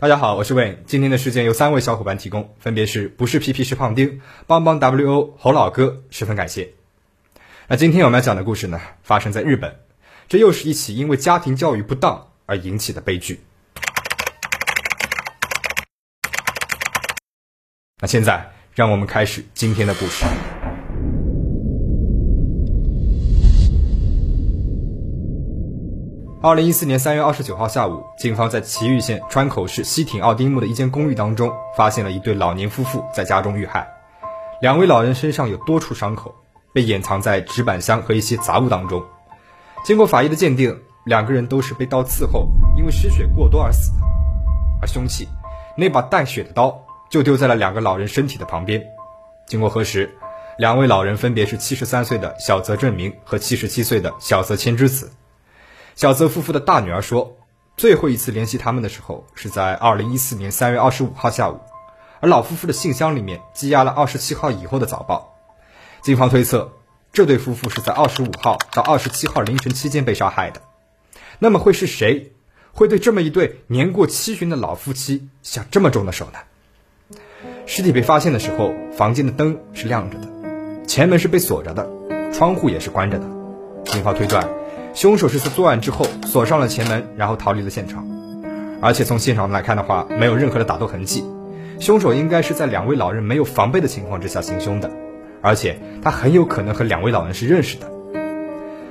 大家好，我是魏。今天的事件由三位小伙伴提供，分别是不是皮皮是胖丁、帮帮 WO、侯老哥，十分感谢。那今天我们要讲的故事呢，发生在日本，这又是一起因为家庭教育不当而引起的悲剧。那现在，让我们开始今天的故事。二零一四年三月二十九号下午，警方在崎玉县川口市西町奥丁木的一间公寓当中，发现了一对老年夫妇在家中遇害。两位老人身上有多处伤口，被掩藏在纸板箱和一些杂物当中。经过法医的鉴定，两个人都是被刀刺后因为失血过多而死的。而凶器那把带血的刀就丢在了两个老人身体的旁边。经过核实，两位老人分别是七十三岁的小泽正明和七十七岁的小泽千之子。小泽夫妇的大女儿说，最后一次联系他们的时候是在二零一四年三月二十五号下午，而老夫妇的信箱里面积压了二十七号以后的早报。警方推测，这对夫妇是在二十五号到二十七号凌晨期间被杀害的。那么会是谁会对这么一对年过七旬的老夫妻下这么重的手呢？尸体被发现的时候，房间的灯是亮着的，前门是被锁着的，窗户也是关着的。警方推断。凶手是在作案之后锁上了前门，然后逃离了现场。而且从现场来看的话，没有任何的打斗痕迹。凶手应该是在两位老人没有防备的情况之下行凶的，而且他很有可能和两位老人是认识的。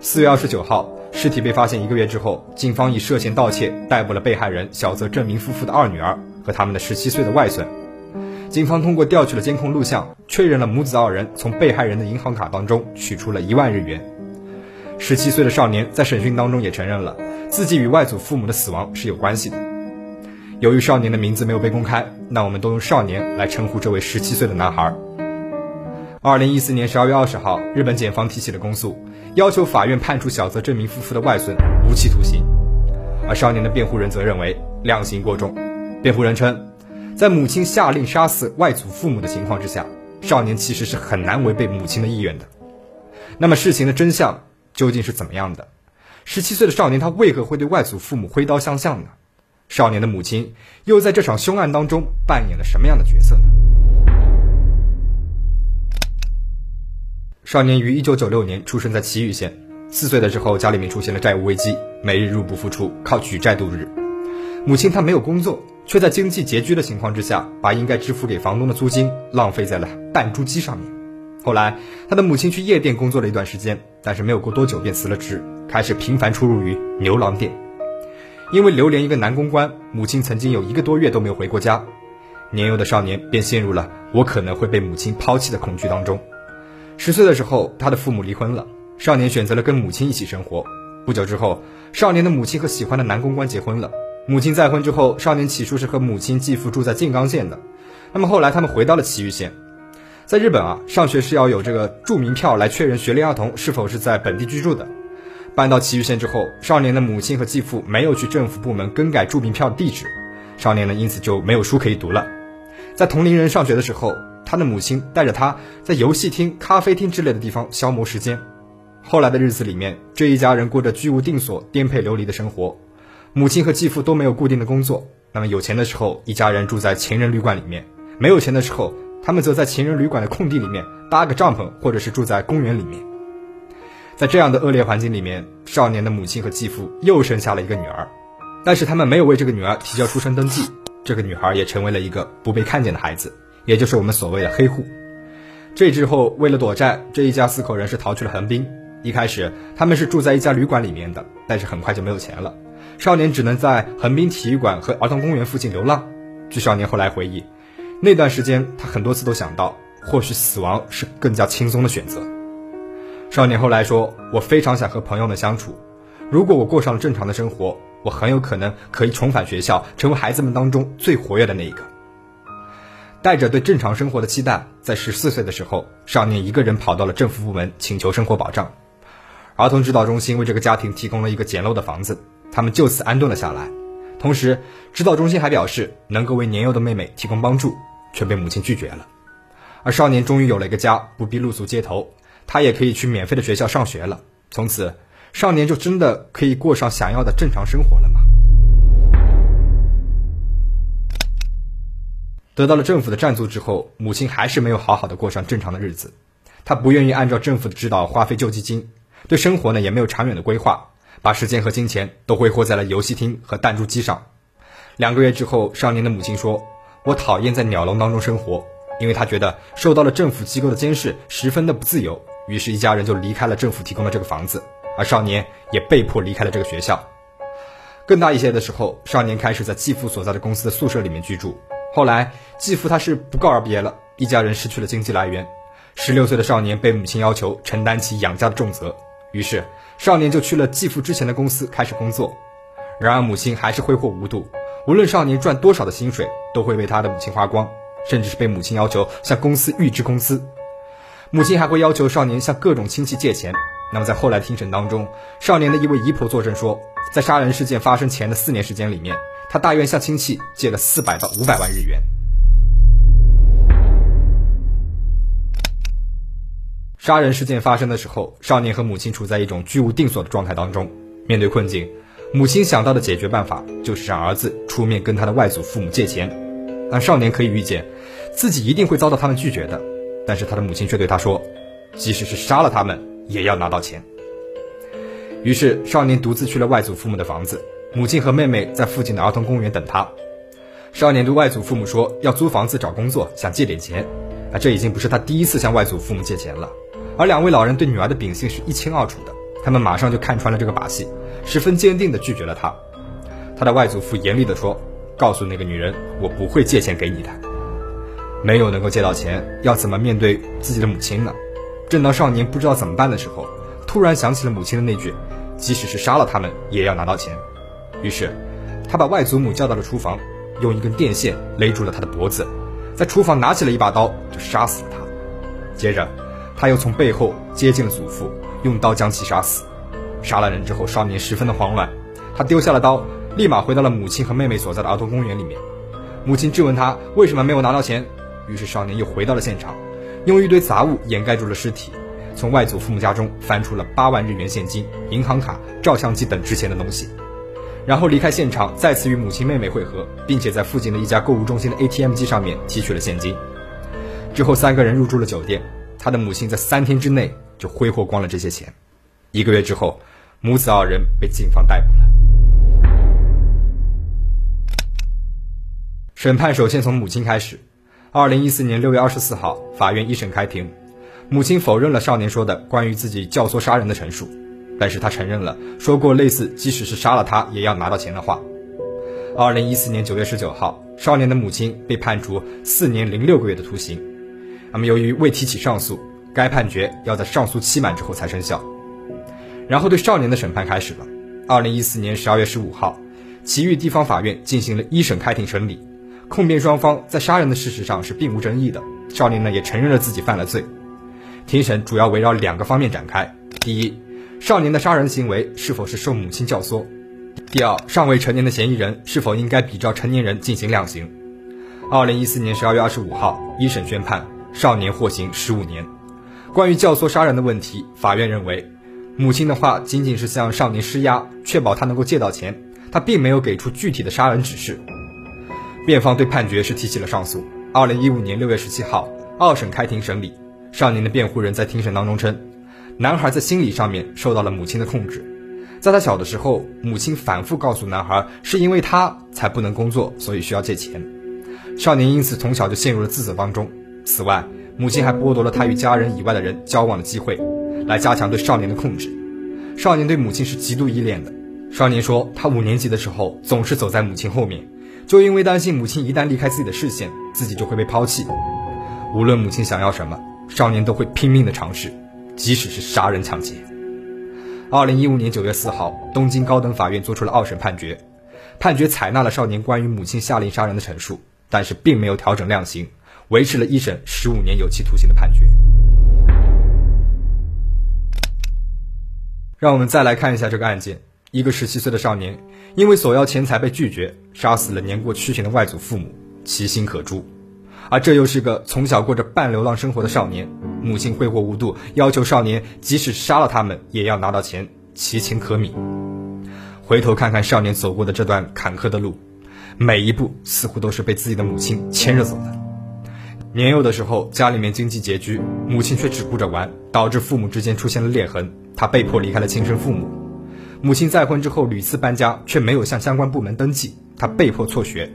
四月二十九号，尸体被发现一个月之后，警方以涉嫌盗窃逮捕了被害人小泽正明夫妇的二女儿和他们的十七岁的外孙。警方通过调取了监控录像，确认了母子二人从被害人的银行卡当中取出了一万日元。十七岁的少年在审讯当中也承认了自己与外祖父母的死亡是有关系的。由于少年的名字没有被公开，那我们都用少年来称呼这位十七岁的男孩。二零一四年十二月二十号，日本检方提起了公诉，要求法院判处小泽正明夫妇的外孙无期徒刑。而少年的辩护人则认为量刑过重。辩护人称，在母亲下令杀死外祖父母的情况之下，少年其实是很难违背母亲的意愿的。那么事情的真相？究竟是怎么样的？十七岁的少年他为何会对外祖父母挥刀相向呢？少年的母亲又在这场凶案当中扮演了什么样的角色呢？少年于一九九六年出生在岐玉县，四岁的时候家里面出现了债务危机，每日入不敷出，靠举债度日。母亲她没有工作，却在经济拮据的情况之下，把应该支付给房东的租金浪费在了弹珠机上面。后来，他的母亲去夜店工作了一段时间，但是没有过多久便辞了职，开始频繁出入于牛郎店。因为流连一个男公关，母亲曾经有一个多月都没有回过家。年幼的少年便陷入了我可能会被母亲抛弃的恐惧当中。十岁的时候，他的父母离婚了，少年选择了跟母亲一起生活。不久之后，少年的母亲和喜欢的男公关结婚了。母亲再婚之后，少年起初是和母亲继父住在静冈县的，那么后来他们回到了埼玉县。在日本啊，上学是要有这个住民票来确认学龄儿童是否是在本地居住的。搬到岐玉县之后，少年的母亲和继父没有去政府部门更改住民票地址，少年呢因此就没有书可以读了。在同龄人上学的时候，他的母亲带着他在游戏厅、咖啡厅之类的地方消磨时间。后来的日子里面，这一家人过着居无定所、颠沛流离的生活。母亲和继父都没有固定的工作，那么有钱的时候，一家人住在情人旅馆里面；没有钱的时候，他们则在情人旅馆的空地里面搭个帐篷，或者是住在公园里面。在这样的恶劣环境里面，少年的母亲和继父又生下了一个女儿，但是他们没有为这个女儿提交出生登记，这个女孩也成为了一个不被看见的孩子，也就是我们所谓的黑户。这之后，为了躲债，这一家四口人是逃去了横滨。一开始，他们是住在一家旅馆里面的，但是很快就没有钱了，少年只能在横滨体育馆和儿童公园附近流浪。据少年后来回忆。那段时间，他很多次都想到，或许死亡是更加轻松的选择。少年后来说：“我非常想和朋友们相处，如果我过上了正常的生活，我很有可能可以重返学校，成为孩子们当中最活跃的那一个。”带着对正常生活的期待，在十四岁的时候，少年一个人跑到了政府部门请求生活保障。儿童指导中心为这个家庭提供了一个简陋的房子，他们就此安顿了下来。同时，指导中心还表示能够为年幼的妹妹提供帮助。却被母亲拒绝了，而少年终于有了一个家，不必露宿街头，他也可以去免费的学校上学了。从此，少年就真的可以过上想要的正常生活了吗？得到了政府的赞助之后，母亲还是没有好好的过上正常的日子。她不愿意按照政府的指导花费救济金，对生活呢也没有长远的规划，把时间和金钱都挥霍在了游戏厅和弹珠机上。两个月之后，少年的母亲说：“我讨厌在鸟笼当中生活，因为他觉得受到了政府机构的监视，十分的不自由。”于是，一家人就离开了政府提供的这个房子，而少年也被迫离开了这个学校。更大一些的时候，少年开始在继父所在的公司的宿舍里面居住。后来，继父他是不告而别了，一家人失去了经济来源。十六岁的少年被母亲要求承担起养家的重责，于是少年就去了继父之前的公司开始工作。然而，母亲还是挥霍无度，无论少年赚多少的薪水，都会被他的母亲花光，甚至是被母亲要求向公司预支工资。母亲还会要求少年向各种亲戚借钱。那么在后来庭审当中，少年的一位姨婆作证说，在杀人事件发生前的四年时间里面，他大约向亲戚借了四百到五百万日元。杀人事件发生的时候，少年和母亲处在一种居无定所的状态当中。面对困境，母亲想到的解决办法就是让儿子出面跟他的外祖父母借钱。但少年可以预见，自己一定会遭到他们拒绝的。但是他的母亲却对他说，即使是杀了他们。也要拿到钱。于是少年独自去了外祖父母的房子，母亲和妹妹在附近的儿童公园等他。少年对外祖父母说要租房子找工作，想借点钱。啊，这已经不是他第一次向外祖父母借钱了。而两位老人对女儿的秉性是一清二楚的，他们马上就看穿了这个把戏，十分坚定地拒绝了他。他的外祖父严厉地说：“告诉那个女人，我不会借钱给你的。没有能够借到钱，要怎么面对自己的母亲呢？”正当少年不知道怎么办的时候，突然想起了母亲的那句：“即使是杀了他们，也要拿到钱。”于是，他把外祖母叫到了厨房，用一根电线勒住了他的脖子，在厨房拿起了一把刀就杀死了他。接着，他又从背后接近了祖父，用刀将其杀死。杀了人之后，少年十分的慌乱，他丢下了刀，立马回到了母亲和妹妹所在的儿童公园里面。母亲质问他为什么没有拿到钱，于是少年又回到了现场。用一堆杂物掩盖住了尸体，从外祖父母家中翻出了八万日元现金、银行卡、照相机等值钱的东西，然后离开现场，再次与母亲、妹妹会合，并且在附近的一家购物中心的 ATM 机上面提取了现金。之后，三个人入住了酒店。他的母亲在三天之内就挥霍光了这些钱。一个月之后，母子二人被警方逮捕了。审判首先从母亲开始。二零一四年六月二十四号，法院一审开庭，母亲否认了少年说的关于自己教唆杀人的陈述，但是他承认了说过类似即使是杀了他也要拿到钱的话。二零一四年九月十九号，少年的母亲被判处四年零六个月的徒刑。那么由于未提起上诉，该判决要在上诉期满之后才生效。然后对少年的审判开始了。二零一四年十二月十五号，祁玉地方法院进行了一审开庭审理。控辩双方在杀人的事实上是并无争议的，少年呢也承认了自己犯了罪。庭审主要围绕两个方面展开：第一，少年的杀人行为是否是受母亲教唆；第二，尚未成年的嫌疑人是否应该比照成年人进行量刑。二零一四年十二月二十五号，一审宣判，少年获刑十五年。关于教唆杀人的问题，法院认为，母亲的话仅仅是向少年施压，确保他能够借到钱，他并没有给出具体的杀人指示。辩方对判决是提起了上诉。二零一五年六月十七号，二审开庭审理。少年的辩护人在庭审当中称，男孩在心理上面受到了母亲的控制。在他小的时候，母亲反复告诉男孩，是因为他才不能工作，所以需要借钱。少年因此从小就陷入了自责当中。此外，母亲还剥夺了他与家人以外的人交往的机会，来加强对少年的控制。少年对母亲是极度依恋的。少年说，他五年级的时候总是走在母亲后面。就因为担心母亲一旦离开自己的视线，自己就会被抛弃。无论母亲想要什么，少年都会拼命的尝试，即使是杀人抢劫。二零一五年九月四号，东京高等法院作出了二审判决，判决采纳了少年关于母亲下令杀人的陈述，但是并没有调整量刑，维持了一审十五年有期徒刑的判决。让我们再来看一下这个案件。一个十七岁的少年，因为索要钱财被拒绝，杀死了年过七旬的外祖父母，其心可诛。而这又是个从小过着半流浪生活的少年，母亲挥霍无度，要求少年即使杀了他们也要拿到钱，其情可悯。回头看看少年走过的这段坎坷的路，每一步似乎都是被自己的母亲牵着走的。年幼的时候，家里面经济拮据，母亲却只顾着玩，导致父母之间出现了裂痕。他被迫离开了亲生父母。母亲再婚之后屡次搬家，却没有向相关部门登记，他被迫辍学。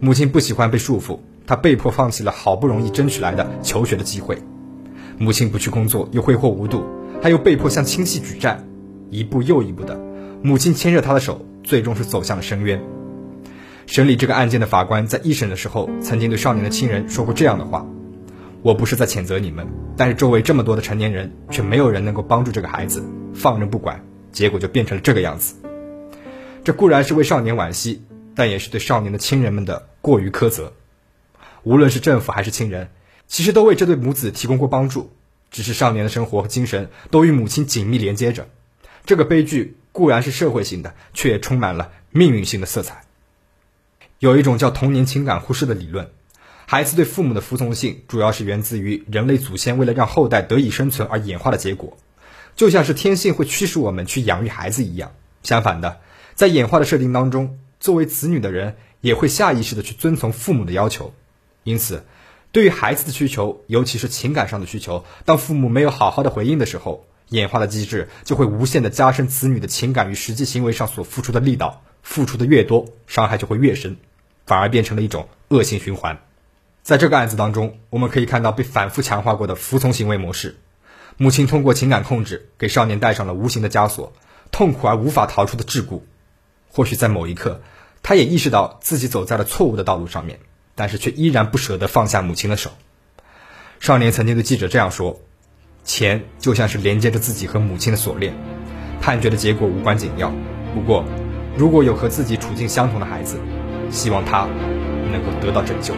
母亲不喜欢被束缚，他被迫放弃了好不容易争取来的求学的机会。母亲不去工作，又挥霍无度，他又被迫向亲戚举债，一步又一步的，母亲牵着他的手，最终是走向了深渊。审理这个案件的法官在一审的时候，曾经对少年的亲人说过这样的话：“我不是在谴责你们，但是周围这么多的成年人，却没有人能够帮助这个孩子，放任不管，结果就变成了这个样子。这固然是为少年惋惜，但也是对少年的亲人们的过于苛责。无论是政府还是亲人，其实都为这对母子提供过帮助，只是少年的生活和精神都与母亲紧密连接着。这个悲剧固然是社会性的，却也充满了命运性的色彩。”有一种叫童年情感忽视的理论，孩子对父母的服从性主要是源自于人类祖先为了让后代得以生存而演化的结果，就像是天性会驱使我们去养育孩子一样。相反的，在演化的设定当中，作为子女的人也会下意识的去遵从父母的要求。因此，对于孩子的需求，尤其是情感上的需求，当父母没有好好的回应的时候，演化的机制就会无限的加深子女的情感与实际行为上所付出的力道。付出的越多，伤害就会越深，反而变成了一种恶性循环。在这个案子当中，我们可以看到被反复强化过的服从行为模式。母亲通过情感控制，给少年戴上了无形的枷锁，痛苦而无法逃出的桎梏。或许在某一刻，他也意识到自己走在了错误的道路上面，但是却依然不舍得放下母亲的手。少年曾经对记者这样说：“钱就像是连接着自己和母亲的锁链，判决的结果无关紧要。不过。”如果有和自己处境相同的孩子，希望他能够得到拯救。